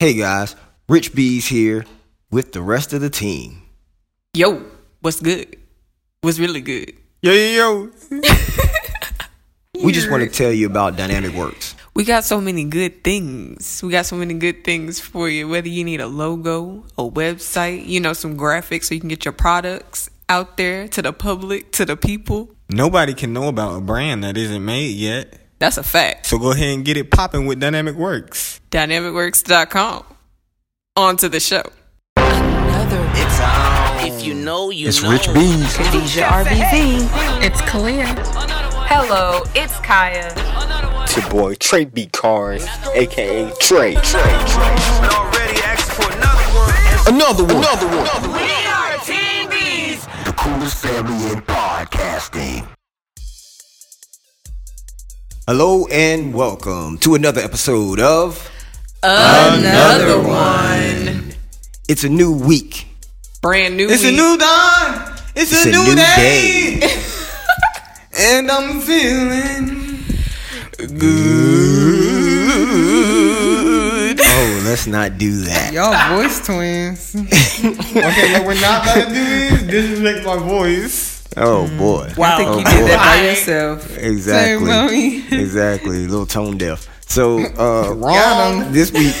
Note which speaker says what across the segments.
Speaker 1: Hey guys, Rich BZ here with the rest of the team.
Speaker 2: Yo, what's good? What's really good?
Speaker 3: Yo, yo, yo.
Speaker 1: We just want to tell you about Dynamic Works.
Speaker 2: We got so many good things. We got so many good things for you. Whether you need a logo, a website, you know, some graphics so you can get your products out there to the public, to the people.
Speaker 3: Nobody can know about a brand that isn't made yet.
Speaker 2: That's a fact.
Speaker 3: So go ahead and get it popping with Dynamic Works.
Speaker 2: DynamicWorks.com. On to the show. Another
Speaker 4: It's on. If you know, you
Speaker 1: It's
Speaker 4: know.
Speaker 1: Rich BZ.
Speaker 5: Khadijah RBV.
Speaker 6: It's Kalia.
Speaker 5: Hello, it's Kaya.
Speaker 7: It's your boy Trey B. Cars, aka Trey. Trey. Trey.
Speaker 4: Already asked for another one.
Speaker 1: Another one. Another one.
Speaker 4: We are Team BZ.
Speaker 8: the coolest family in podcasting.
Speaker 1: Hello and welcome to another episode of
Speaker 2: Another one.
Speaker 1: It's a New Week.
Speaker 2: Brand new
Speaker 3: It's a new dawn. It's,
Speaker 1: It's
Speaker 3: a,
Speaker 1: a
Speaker 3: new,
Speaker 1: new
Speaker 3: day. and I'm feeling good.
Speaker 1: Oh, let's not do that.
Speaker 9: Y'all voice twins.
Speaker 3: okay, what we're not gonna do is disrespect my voice.
Speaker 1: Oh boy.
Speaker 2: Wow.
Speaker 9: I think
Speaker 1: Oh,
Speaker 9: you did that by yourself.
Speaker 1: Exactly.
Speaker 9: mommy.
Speaker 1: exactly. A little tone deaf. So uh
Speaker 9: Got 'em.
Speaker 1: this week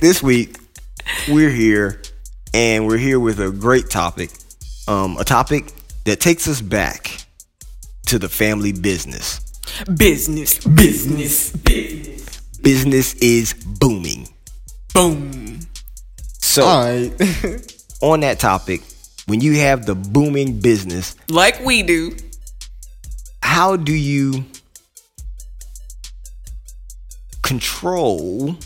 Speaker 1: this week we're here and we're here with a great topic. Um a topic that takes us back to the family business.
Speaker 2: Business. Business. Business.
Speaker 1: Business is booming.
Speaker 2: Boom.
Speaker 1: So
Speaker 3: Alright.
Speaker 1: on that topic, when you have the booming business,
Speaker 2: Like we do.
Speaker 1: how do you control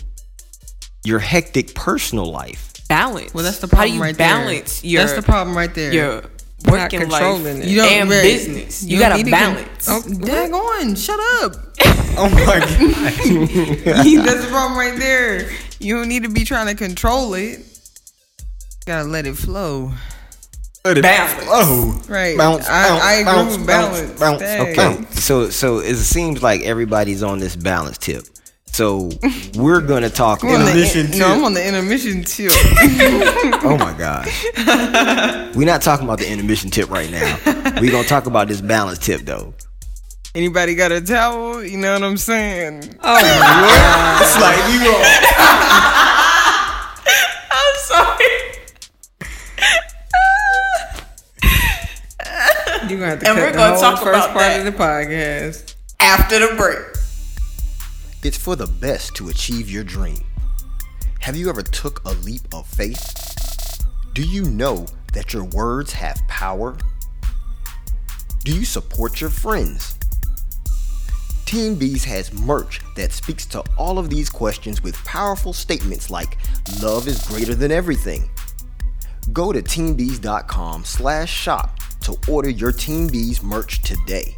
Speaker 1: your hectic personal life?
Speaker 2: Balance.
Speaker 9: Well, that's the
Speaker 2: How
Speaker 9: problem
Speaker 2: do you
Speaker 9: right
Speaker 2: balance
Speaker 9: there.
Speaker 2: your
Speaker 9: that's the problem right there.
Speaker 2: your
Speaker 9: You're not
Speaker 2: working life
Speaker 9: controlling it.
Speaker 2: and
Speaker 9: right.
Speaker 2: business. You,
Speaker 9: don't
Speaker 2: gotta
Speaker 9: need to con-
Speaker 2: balance.
Speaker 9: oh, dang on. Shut up.
Speaker 3: oh my god.
Speaker 9: that's the problem right there. You don't need to be trying to control it. gotta let it flow.
Speaker 3: Let
Speaker 2: Balance.
Speaker 3: flow.
Speaker 9: Right.
Speaker 3: Bounce,
Speaker 9: I,
Speaker 3: bounce,
Speaker 9: I agree
Speaker 3: bounce,
Speaker 9: with
Speaker 3: bounce,
Speaker 9: balance.
Speaker 3: bounce.
Speaker 9: Dang.
Speaker 1: Okay, so so it seems like everybody's on this balance tip. So we're gonna talk
Speaker 9: I'm on
Speaker 1: about.
Speaker 9: the,
Speaker 3: Intermission
Speaker 9: no, I'm on the intermission tip.
Speaker 1: Oh my gosh, we're not talking about the intermission tip right now. We're gonna talk about this balance tip though.
Speaker 9: Anybody got a towel? You know what I'm saying?
Speaker 2: Oh
Speaker 3: It's like you go.
Speaker 9: Have to
Speaker 2: And
Speaker 9: cut
Speaker 2: we're gonna talk
Speaker 9: first
Speaker 2: about
Speaker 9: part
Speaker 2: that.
Speaker 9: of the podcast.
Speaker 2: After the break.
Speaker 8: It's for the best to achieve your dream. Have you ever took a leap of faith? Do you know that your words have power? Do you support your friends? Team BZ has merch that speaks to all of these questions with powerful statements like love is greater than everything. Go to teambz.com slash shop to order your Team BZ merch today.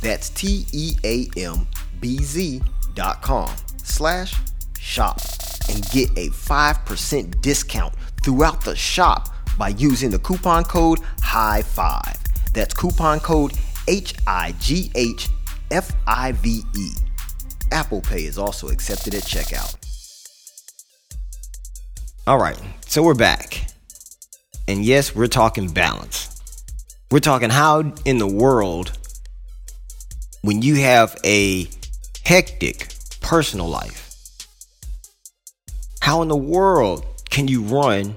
Speaker 8: That's T E A M B Z dot com slash shop and get a 5% discount throughout the shop by using the coupon code high five. That's coupon code H I G H F I V E. Apple Pay is also accepted at checkout.
Speaker 1: All right, so we're back, and yes, we're talking balance. We're talking how in the world, when you have a hectic personal life, how in the world can you run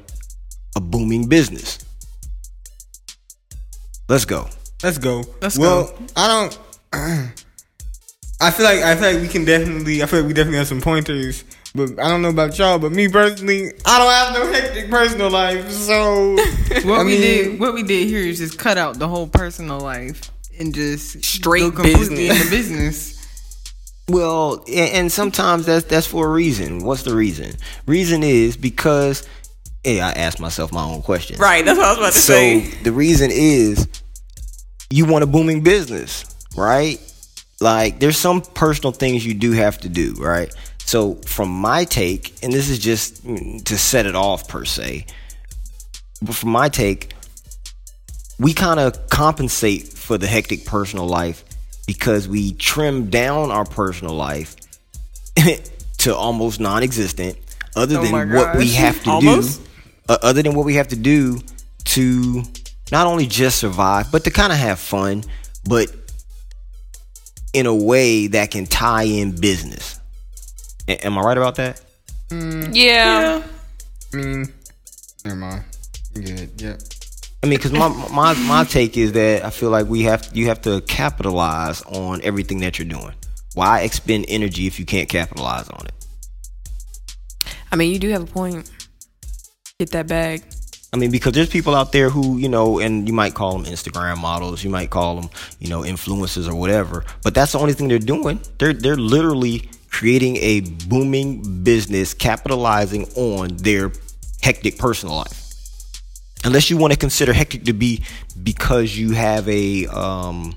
Speaker 1: a booming business? Let's go.
Speaker 3: Let's go.
Speaker 9: Let's
Speaker 3: well,
Speaker 9: go.
Speaker 3: I don't. I feel like I feel like we can definitely. I feel like we definitely have some pointers. But I don't know about y'all. But me personally, I don't have no hectic personal life. So
Speaker 9: What
Speaker 3: I
Speaker 9: we
Speaker 3: mean,
Speaker 9: did, what we did here is just cut out the whole personal life and just
Speaker 2: Straight
Speaker 9: go completely
Speaker 2: business.
Speaker 9: into business.
Speaker 1: Well, and, and sometimes that's that's for a reason. What's the reason? Reason is because, hey, I asked myself my own question.
Speaker 2: Right, that's what I was about to
Speaker 1: So
Speaker 2: say.
Speaker 1: So the reason is you want a booming business, right? Like there's some personal things you do have to do, right? So from my take, and this is just mm, to set it off per se, but from my take, we kind of compensate for the hectic personal life because we trim down our personal life to almost non-existent other
Speaker 9: Oh
Speaker 1: than what we have to
Speaker 2: Almost.
Speaker 1: do, uh, other than what we have to do to not only just survive, but to kind of have fun, but in a way that can tie in business. A- am I right about that? Mm.
Speaker 2: Yeah.
Speaker 3: I mean, never mind. I'm Good. Yep.
Speaker 1: I mean, because my my my take is that I feel like we have you have to capitalize on everything that you're doing. Why expend energy if you can't capitalize on it?
Speaker 2: I mean, you do have a point. Get that bag.
Speaker 1: I mean, because there's people out there who, you know, and you might call them Instagram models, you might call them, you know, influencers or whatever, but that's the only thing they're doing. They're they're literally creating a booming business, capitalizing on their hectic personal life. Unless you want to consider hectic to be because you have a um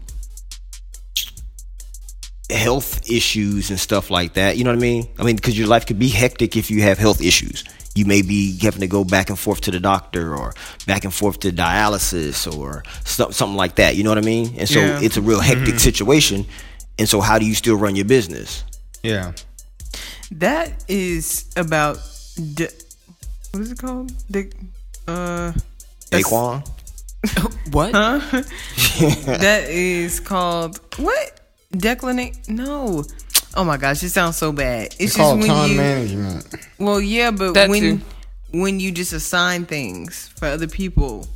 Speaker 1: health issues and stuff like that. You know what I mean? I mean, because your life could be hectic if you have health issues. You may be having to go back and forth to the doctor or back and forth to dialysis or so- something like that. You know what I mean? And so
Speaker 9: Yeah.
Speaker 1: it's a real hectic situation. And so, how do you still run your business?
Speaker 3: Yeah.
Speaker 9: That is about de- what is it called? De- uh,
Speaker 1: Daquan?
Speaker 2: What?
Speaker 9: huh? that is called what? Declinate? No. Oh my gosh, it sounds so bad. It's,
Speaker 3: It's
Speaker 9: just
Speaker 3: called
Speaker 9: when
Speaker 3: time
Speaker 9: you.
Speaker 3: management.
Speaker 9: Well, yeah, but
Speaker 2: That
Speaker 9: when
Speaker 2: too.
Speaker 9: when you just assign things for other people,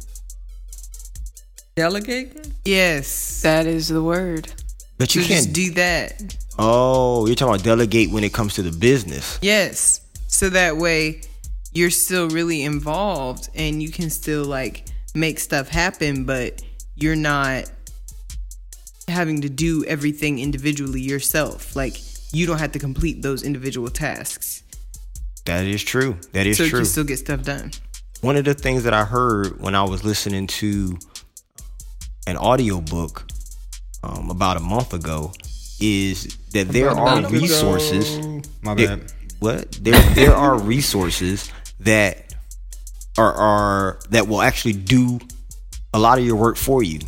Speaker 6: Delegate?
Speaker 9: yes,
Speaker 2: That is the word.
Speaker 1: But you
Speaker 9: you
Speaker 1: can't.
Speaker 9: just do that.
Speaker 1: Oh, you're talking about delegate when it comes to the business.
Speaker 9: Yes, so that way you're still really involved and you can still like make stuff happen, but you're not having to do everything individually yourself. Like you don't have to complete those individual tasks,
Speaker 1: That is true. That is
Speaker 9: so you
Speaker 1: true.
Speaker 9: can still get stuff done.
Speaker 1: one of the things that I heard when I was listening to an audiobook um, about a month ago is that there are resources.
Speaker 3: My
Speaker 1: there-
Speaker 3: bad.
Speaker 1: what there there are resources that are are that will actually do a lot of your work for you.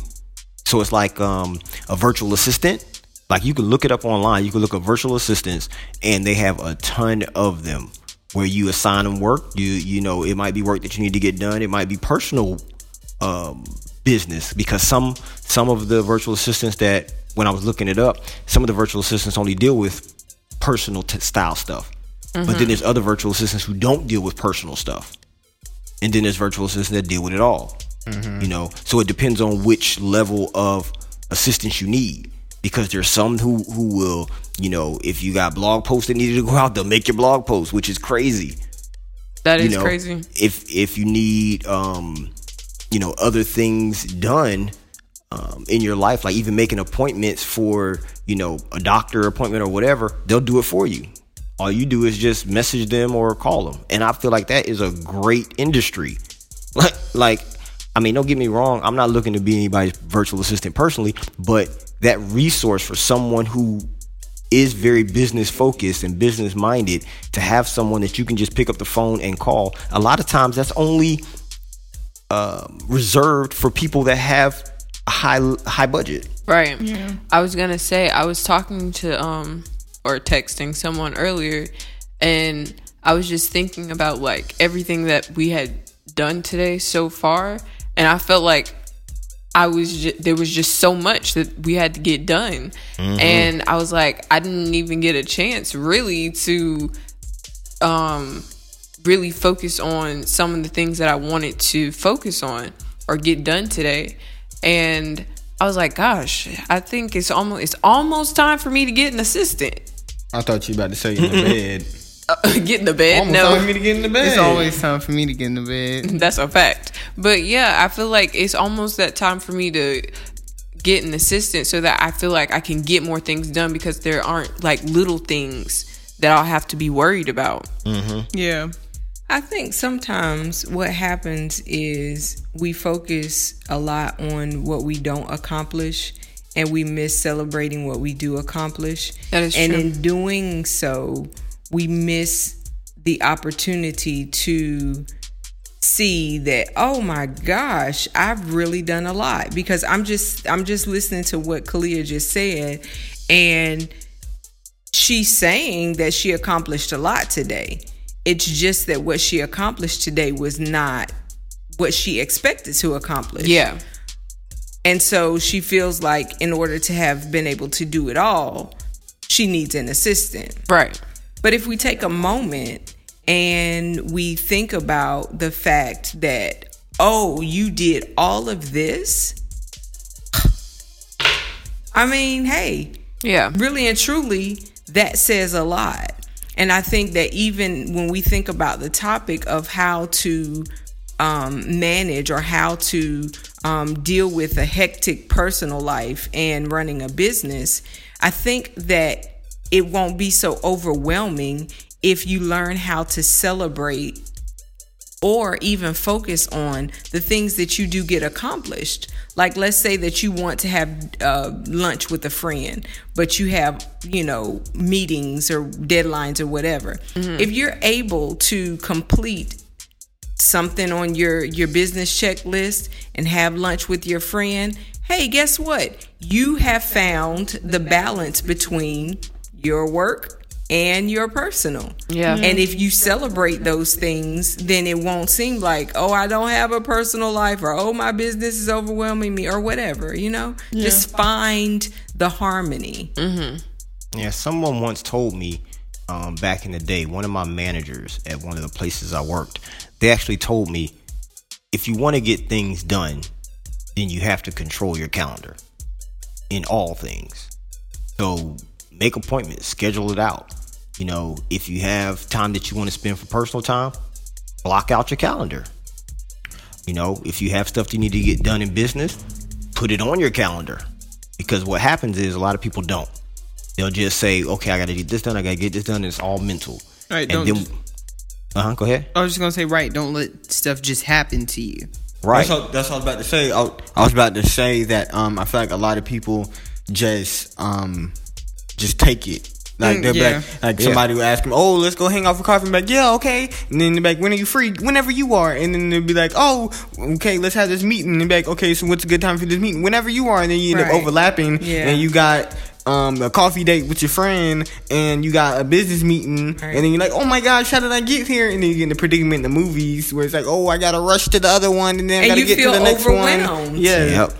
Speaker 1: So it's like um, a virtual assistant. Like you can look it up online. You can look up virtual assistants, and they have a ton of them. Where you assign them work. You you know it might be work that you need to get done. It might be personal um, business because some some of the virtual assistants that when I was looking it up, some of the virtual assistants only deal with personal t- style stuff. But then there's other virtual assistants who don't deal with personal stuff. And then there's virtual assistants that deal with it all. You know, so it depends on which level of assistance you need. Because there's some who who will, you know, if you got blog posts that needed to go out, they'll make your blog post, which is crazy
Speaker 2: That is
Speaker 1: you know,
Speaker 2: crazy.
Speaker 1: If if you need um, you know, other things done um, in your life, like even making appointments for you know a doctor appointment or whatever, they'll do it for you. All you do is just message them or call them, and I feel like that is a great industry. Like, like, I mean, don't get me wrong. I'm not looking to be anybody's virtual assistant personally, but that resource for someone who is very business focused and business minded to have someone that you can just pick up the phone and call. A lot of times that's only um, reserved for people that have high high budget.
Speaker 2: Right. Yeah. I was gonna say I was talking to um or texting someone earlier, and I was just thinking about like everything that we had done today so far, and I felt like I was ju- there was just so much that we had to get done, and I was like I didn't even get a chance really to um really focus on some of the things that I wanted to focus on or get done today. And I was like, gosh, I think it's almost it's almost time for me to get an assistant.
Speaker 3: I thought you about to say in the bed.
Speaker 2: Uh, get in the bed.
Speaker 3: Almost
Speaker 2: no.
Speaker 3: time for me to get in the bed.
Speaker 9: It's always time for me to get in the bed.
Speaker 2: That's a fact. But yeah, I feel like it's almost that time for me to get an assistant so that I feel like I can get more things done because there aren't like little things that I'll have to be worried about.
Speaker 9: Yeah.
Speaker 6: I think sometimes what happens is we focus a lot on what we don't accomplish and we miss celebrating what we do accomplish.
Speaker 2: That is
Speaker 6: and
Speaker 2: true.
Speaker 6: in doing so, we miss the opportunity to see that oh my gosh i've really done a lot because i'm just i'm just listening to what kalia just said and she's saying that she accomplished a lot today It's just that what she accomplished today was not what she expected to accomplish.
Speaker 2: Yeah.
Speaker 6: And so she feels like in order to have been able to do it all, she needs an assistant.
Speaker 2: Right.
Speaker 6: But if we take a moment and we think about the fact that, oh, you did all of this, I mean, hey,
Speaker 2: Yeah.
Speaker 6: really and truly, that says a lot. And I think that even when we think about the topic of how to um, manage or how to um, deal with a hectic personal life and running a business, I think that it won't be so overwhelming if you learn how to celebrate or even focus on the things that you do get accomplished. Like, let's say that you want to have uh, lunch with a friend, but you have, you know, meetings or deadlines or whatever. If you're able to complete something on your your business checklist and have lunch with your friend, hey, guess what? You have found the balance between your work and your personal.
Speaker 2: Yeah.
Speaker 6: And if you celebrate those things, then it won't seem like, oh, I don't have a personal life or oh, my business is overwhelming me or whatever, you know? Just find the harmony.
Speaker 1: Yeah, someone once told me um, back in the day, one of my managers at one of the places I worked, they actually told me if you want to get things done, then you have to control your calendar in all things. So make appointments, schedule it out. You know, if you have time that you want to spend for personal time, block out your calendar. You know, if you have stuff you need to get done in business, put it on your calendar. Because what happens is a lot of people don't. They'll just say, okay, I got to get this done, I got to get this done. It's all mental.
Speaker 9: Right,
Speaker 1: And
Speaker 9: don't
Speaker 1: then, uh huh, go ahead.
Speaker 9: I was just gonna say, right? Don't let stuff just happen to you.
Speaker 1: Right.
Speaker 3: That's all, that's all I was about to say. I, I was about to say that um, I feel like a lot of people just um, just take it. Like
Speaker 9: Mm,
Speaker 3: they'll be
Speaker 9: yeah.
Speaker 3: like, like somebody will ask them, "Oh, let's go hang out for coffee." I'm like, "Yeah, okay." And then they're like, "When are you free?" Whenever you are. And then they'll be like, "Oh, okay, let's have this meeting." And they'll be like, "Okay, so what's a good time for this meeting?" Whenever you are. And then you end
Speaker 6: Right.
Speaker 3: up overlapping,
Speaker 6: Yeah.
Speaker 3: and you got. Um, a coffee date with your friend, and you got a business meeting,
Speaker 6: Right.
Speaker 3: and then you're like, "Oh my gosh, how did I get here?" And then you get in the predicament in the movies where it's like, "Oh, I gotta rush to the other one, and then I gotta get to the next one." Yeah,
Speaker 1: Yep.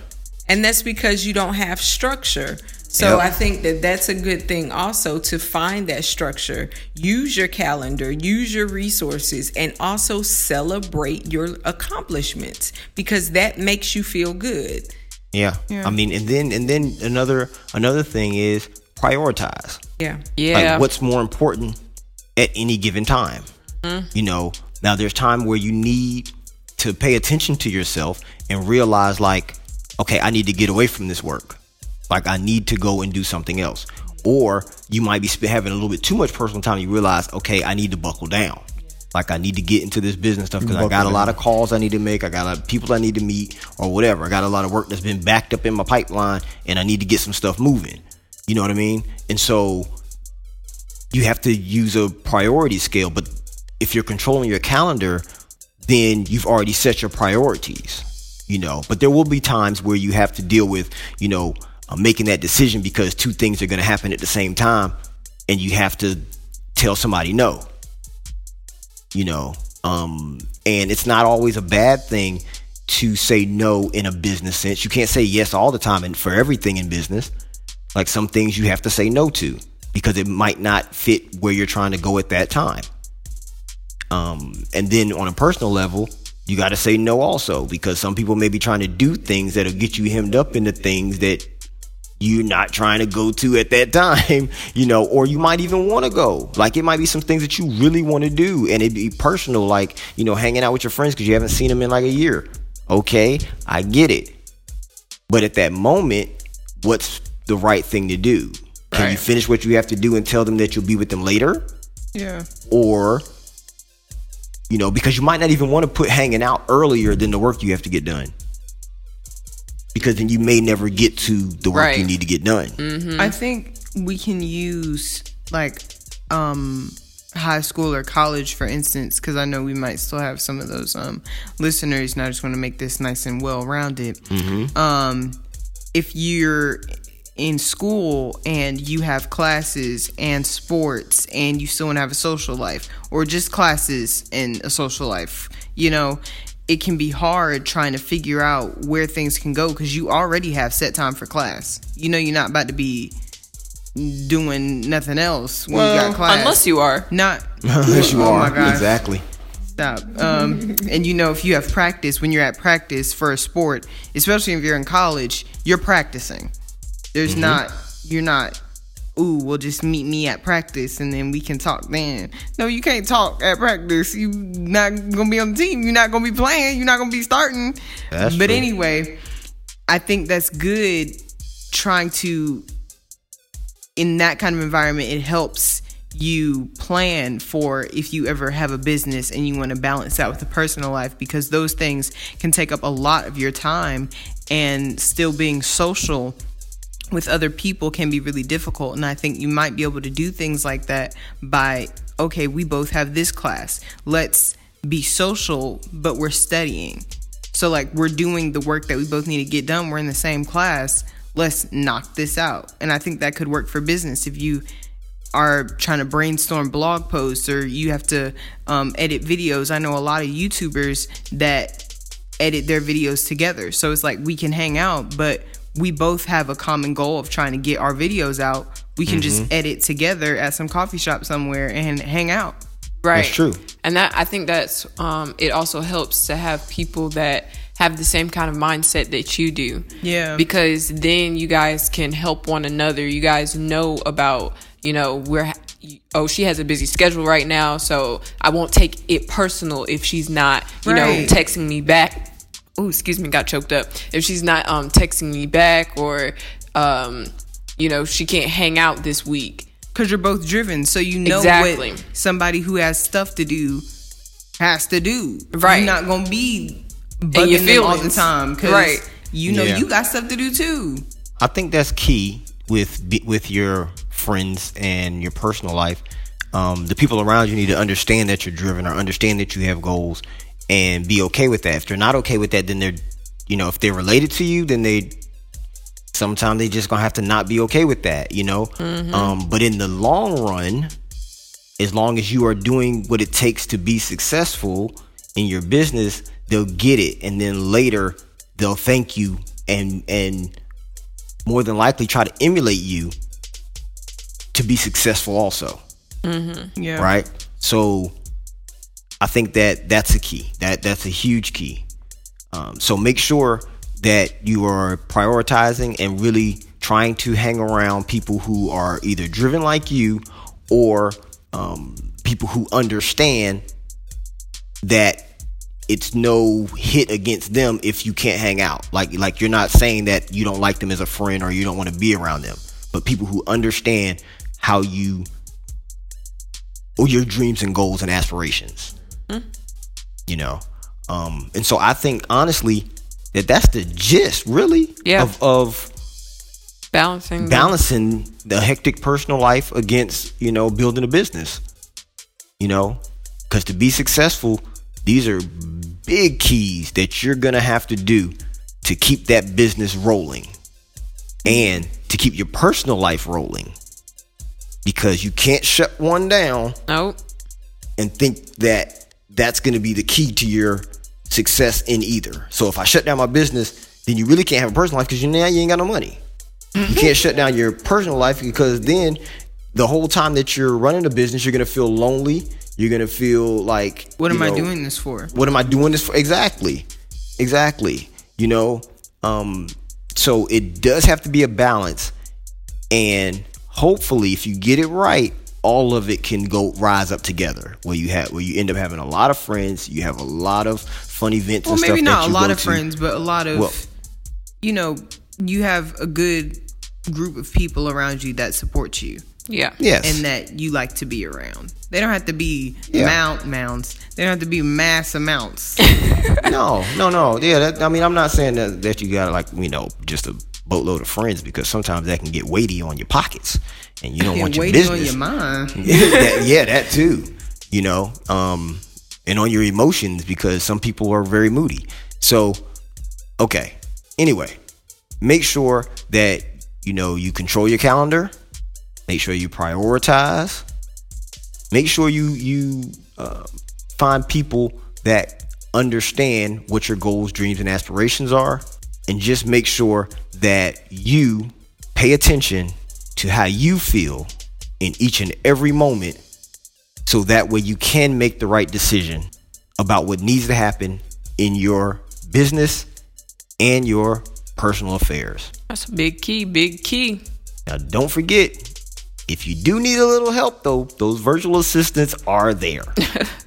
Speaker 6: And that's because you don't have structure. So
Speaker 1: Yep.
Speaker 6: I think that that's a good thing also to find that structure. Use your calendar, use your resources, and also celebrate your accomplishments because that makes you feel good.
Speaker 1: Yeah. I mean, and then and then another another thing is prioritize.
Speaker 6: Yeah.
Speaker 2: Yeah.
Speaker 1: Like what's more important at any given time. Mm-hmm. You know, now there's time where you need to pay attention to yourself and realize like, okay, I need to get away from this work. Like I need to go and do something else. Or you might be having a little bit too much personal time. You realize, okay, I need to buckle down. Like I need to get into this business stuff because I got a lot of calls I need to make. I got a lot of people I need to meet or whatever. I got a lot of work that's been backed up in my pipeline and I need to get some stuff moving. You know what I mean? And so you have to use a priority scale. But if you're controlling your calendar, then you've already set your priorities, you know. But there will be times where you have to deal with, you know, uh, making that decision because two things are going to happen at the same time, and you have to tell somebody no, you know. Um, and it's not always a bad thing to say no in a business sense. You can't say yes all the time and for everything in business. Like some things you have to say no to because it might not fit where you're trying to go at that time. Um, and then on a personal level, you got to say no also because some people may be trying to do things that'll get you hemmed up into things that you're not trying to go to at that time, you know, or you might even want to go. Like it might be some things that you really want to do and it'd be personal, like, you know, hanging out with your friends because you haven't seen them in like a year. Okay, I get it. But at that moment, what's the right thing to do? Can you finish what you have to do and tell them that you'll be with them later?
Speaker 9: Yeah.
Speaker 1: or you know because you might not even want to put hanging out earlier than the work you have to get done because then you may never get to the work you need to get done.
Speaker 9: I think we can use like um high school or college for instance because I know we might still have some of those um listeners and I just want to make this nice and well rounded. Um if you're in school and you have classes and sports and you still want to have a social life or just classes and a social life, you know, it can be hard trying to figure out where things can go because you already have set time for class. You know, you're not about to be doing nothing else when you got class.
Speaker 2: Unless you are.
Speaker 9: not
Speaker 1: Unless you
Speaker 9: oh
Speaker 1: are
Speaker 9: my gosh.
Speaker 1: exactly.
Speaker 9: Stop. Um, and you know, if you have practice, when you're at practice for a sport, especially if you're in college, you're practicing. There's
Speaker 1: Mm-hmm.
Speaker 9: not, you're not, ooh, well, just meet me at practice and then we can talk then. No, you can't talk at practice. You not gonna be on the team. You're not gonna be playing. You're not gonna be starting.
Speaker 1: That's
Speaker 9: but
Speaker 1: true.
Speaker 9: anyway, I think that's good trying to in that kind of environment it helps you plan for if you ever have a business and you want to balance that with a personal life because those things can take up a lot of your time and still being social with other people can be really difficult. And i think you might be able to do things like that by okay we both have this class. Let's be social but we're studying. So like we're doing the work that we both need to get done. We're in the same class. Let's knock this out. And i think that could work for business. If you are trying to brainstorm blog posts or you have to um, edit videos i know a lot of youtubers that edit their videos together. So it's like we can hang out but we both have a common goal of trying to get our videos out we can just edit together at some coffee shop somewhere and hang out
Speaker 2: Right.
Speaker 1: That's true.
Speaker 2: And that I think that's um it also helps to have people that have the same kind of mindset that you do.
Speaker 9: Yeah.
Speaker 2: Because then you guys can help one another. You guys know about, you know, we're oh, she has a busy schedule right now, so I won't take it personal if she's not, you know, texting me back. Oh, excuse me, got choked up. If she's not um texting me back or um you know, she can't hang out this week.
Speaker 9: because you're both driven so you know
Speaker 2: Exactly.
Speaker 9: what somebody who has stuff to do has to do
Speaker 2: Right.
Speaker 9: you're not gonna be
Speaker 2: your
Speaker 9: bugging them all the time because
Speaker 2: Right.
Speaker 9: you know
Speaker 1: Yeah.
Speaker 9: you got stuff to do too
Speaker 1: I think that's key with with your friends and your personal life. Um, the people around you need to understand that you're driven or understand that you have goals and be okay with that. If they're not okay with that, then they're, you know, if they're related to you, then they sometimes they just gonna have to not be okay with that, you know. Um, but in the long run, as long as you are doing what it takes to be successful in your business, they'll get it, and then later they'll thank you and and more than likely try to emulate you to be successful also Mm-hmm.
Speaker 9: yeah
Speaker 1: right so i think that that's a key that that's a huge key um, so make sure that you are prioritizing and really trying to hang around people who are either driven like you or um, people who understand that it's no hit against them if you can't hang out. Like like you're not saying that you don't like them as a friend or you don't want to be around them, but people who understand how you or your dreams and goals and aspirations. You know. Um and so I think honestly that that's the gist really
Speaker 2: Yeah.
Speaker 1: of of
Speaker 2: Balancing the-
Speaker 1: balancing the hectic personal life against you know building a business you know because to be successful these are big keys that you're gonna have to do to keep that business rolling and to keep your personal life rolling because you can't shut one down
Speaker 2: Nope.
Speaker 1: and think that that's going to be the key to your success in either. So if I shut down my business, then you really can't have a personal life because you now you ain't got no money. You can't shut down your personal life because then the whole time that you're running a business, you're gonna feel lonely. You're gonna feel like
Speaker 9: what am i doing this for
Speaker 1: what am I doing this for? Exactly. Exactly. You know, um, so it does have to be a balance. And hopefully if you get it right, all of it can go rise up together where you have where you end up having a lot of friends, you have a lot of fun events
Speaker 9: well
Speaker 1: and
Speaker 9: maybe
Speaker 1: stuff
Speaker 9: not a lot of
Speaker 1: to.
Speaker 9: friends but a lot of
Speaker 1: Well-
Speaker 9: you know you have a good group of people around you that support you
Speaker 2: Yeah.
Speaker 1: Yes.
Speaker 9: and that you like to be around. They don't have to be
Speaker 1: Yeah.
Speaker 9: mount mounts. They don't have to be mass amounts.
Speaker 1: no, no, no. Yeah, that, I mean, I'm not saying that, that you gotta like you know just a boatload of friends because sometimes that can get weighty on your pockets, and you don't want your business.
Speaker 9: on your mind.
Speaker 1: yeah, that, yeah, that too. You know, um, and on your emotions because some people are very moody. So, okay. Anyway, make sure that you know, you control your calendar. Make sure you prioritize. Make sure you you uh, find people that understand what your goals, dreams, and aspirations are, and just make sure that you pay attention to how you feel in each and every moment, so that way you can make the right decision about what needs to happen in your business and your personal affairs.
Speaker 2: That's a big key, big key.
Speaker 1: Now, don't forget, if you do need a little help, though, those virtual assistants are there.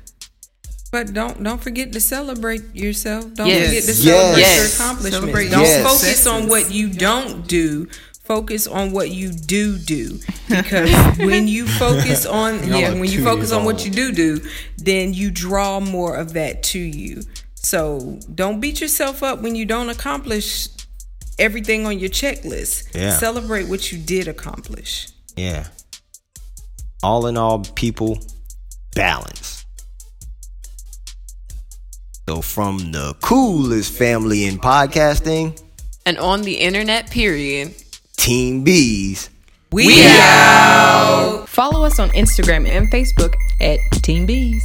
Speaker 6: But don't don't forget to celebrate yourself. Don't
Speaker 2: Yes.
Speaker 6: forget to celebrate
Speaker 2: Yes.
Speaker 6: your accomplishments.
Speaker 9: Celebrate
Speaker 6: don't
Speaker 1: your
Speaker 6: focus
Speaker 9: successes.
Speaker 6: on what you don't do. Focus on what you do do. Because when you focus on yeah,
Speaker 3: are
Speaker 6: when you focus on what you do do, then you draw more of that to you. So don't beat yourself up when you don't accomplish everything on your checklist.
Speaker 1: Yeah.
Speaker 6: Celebrate what you did accomplish.
Speaker 1: yeah. All in all, people, balance. So, from the coolest family in podcasting,
Speaker 2: And on the internet, period.
Speaker 1: Team BZ.
Speaker 6: We, out.
Speaker 5: Follow us on Instagram and Facebook at Team BZ.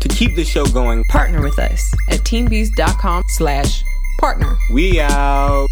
Speaker 7: To keep the show going,
Speaker 5: Partner with us at teambz.com slash partner.
Speaker 7: we out.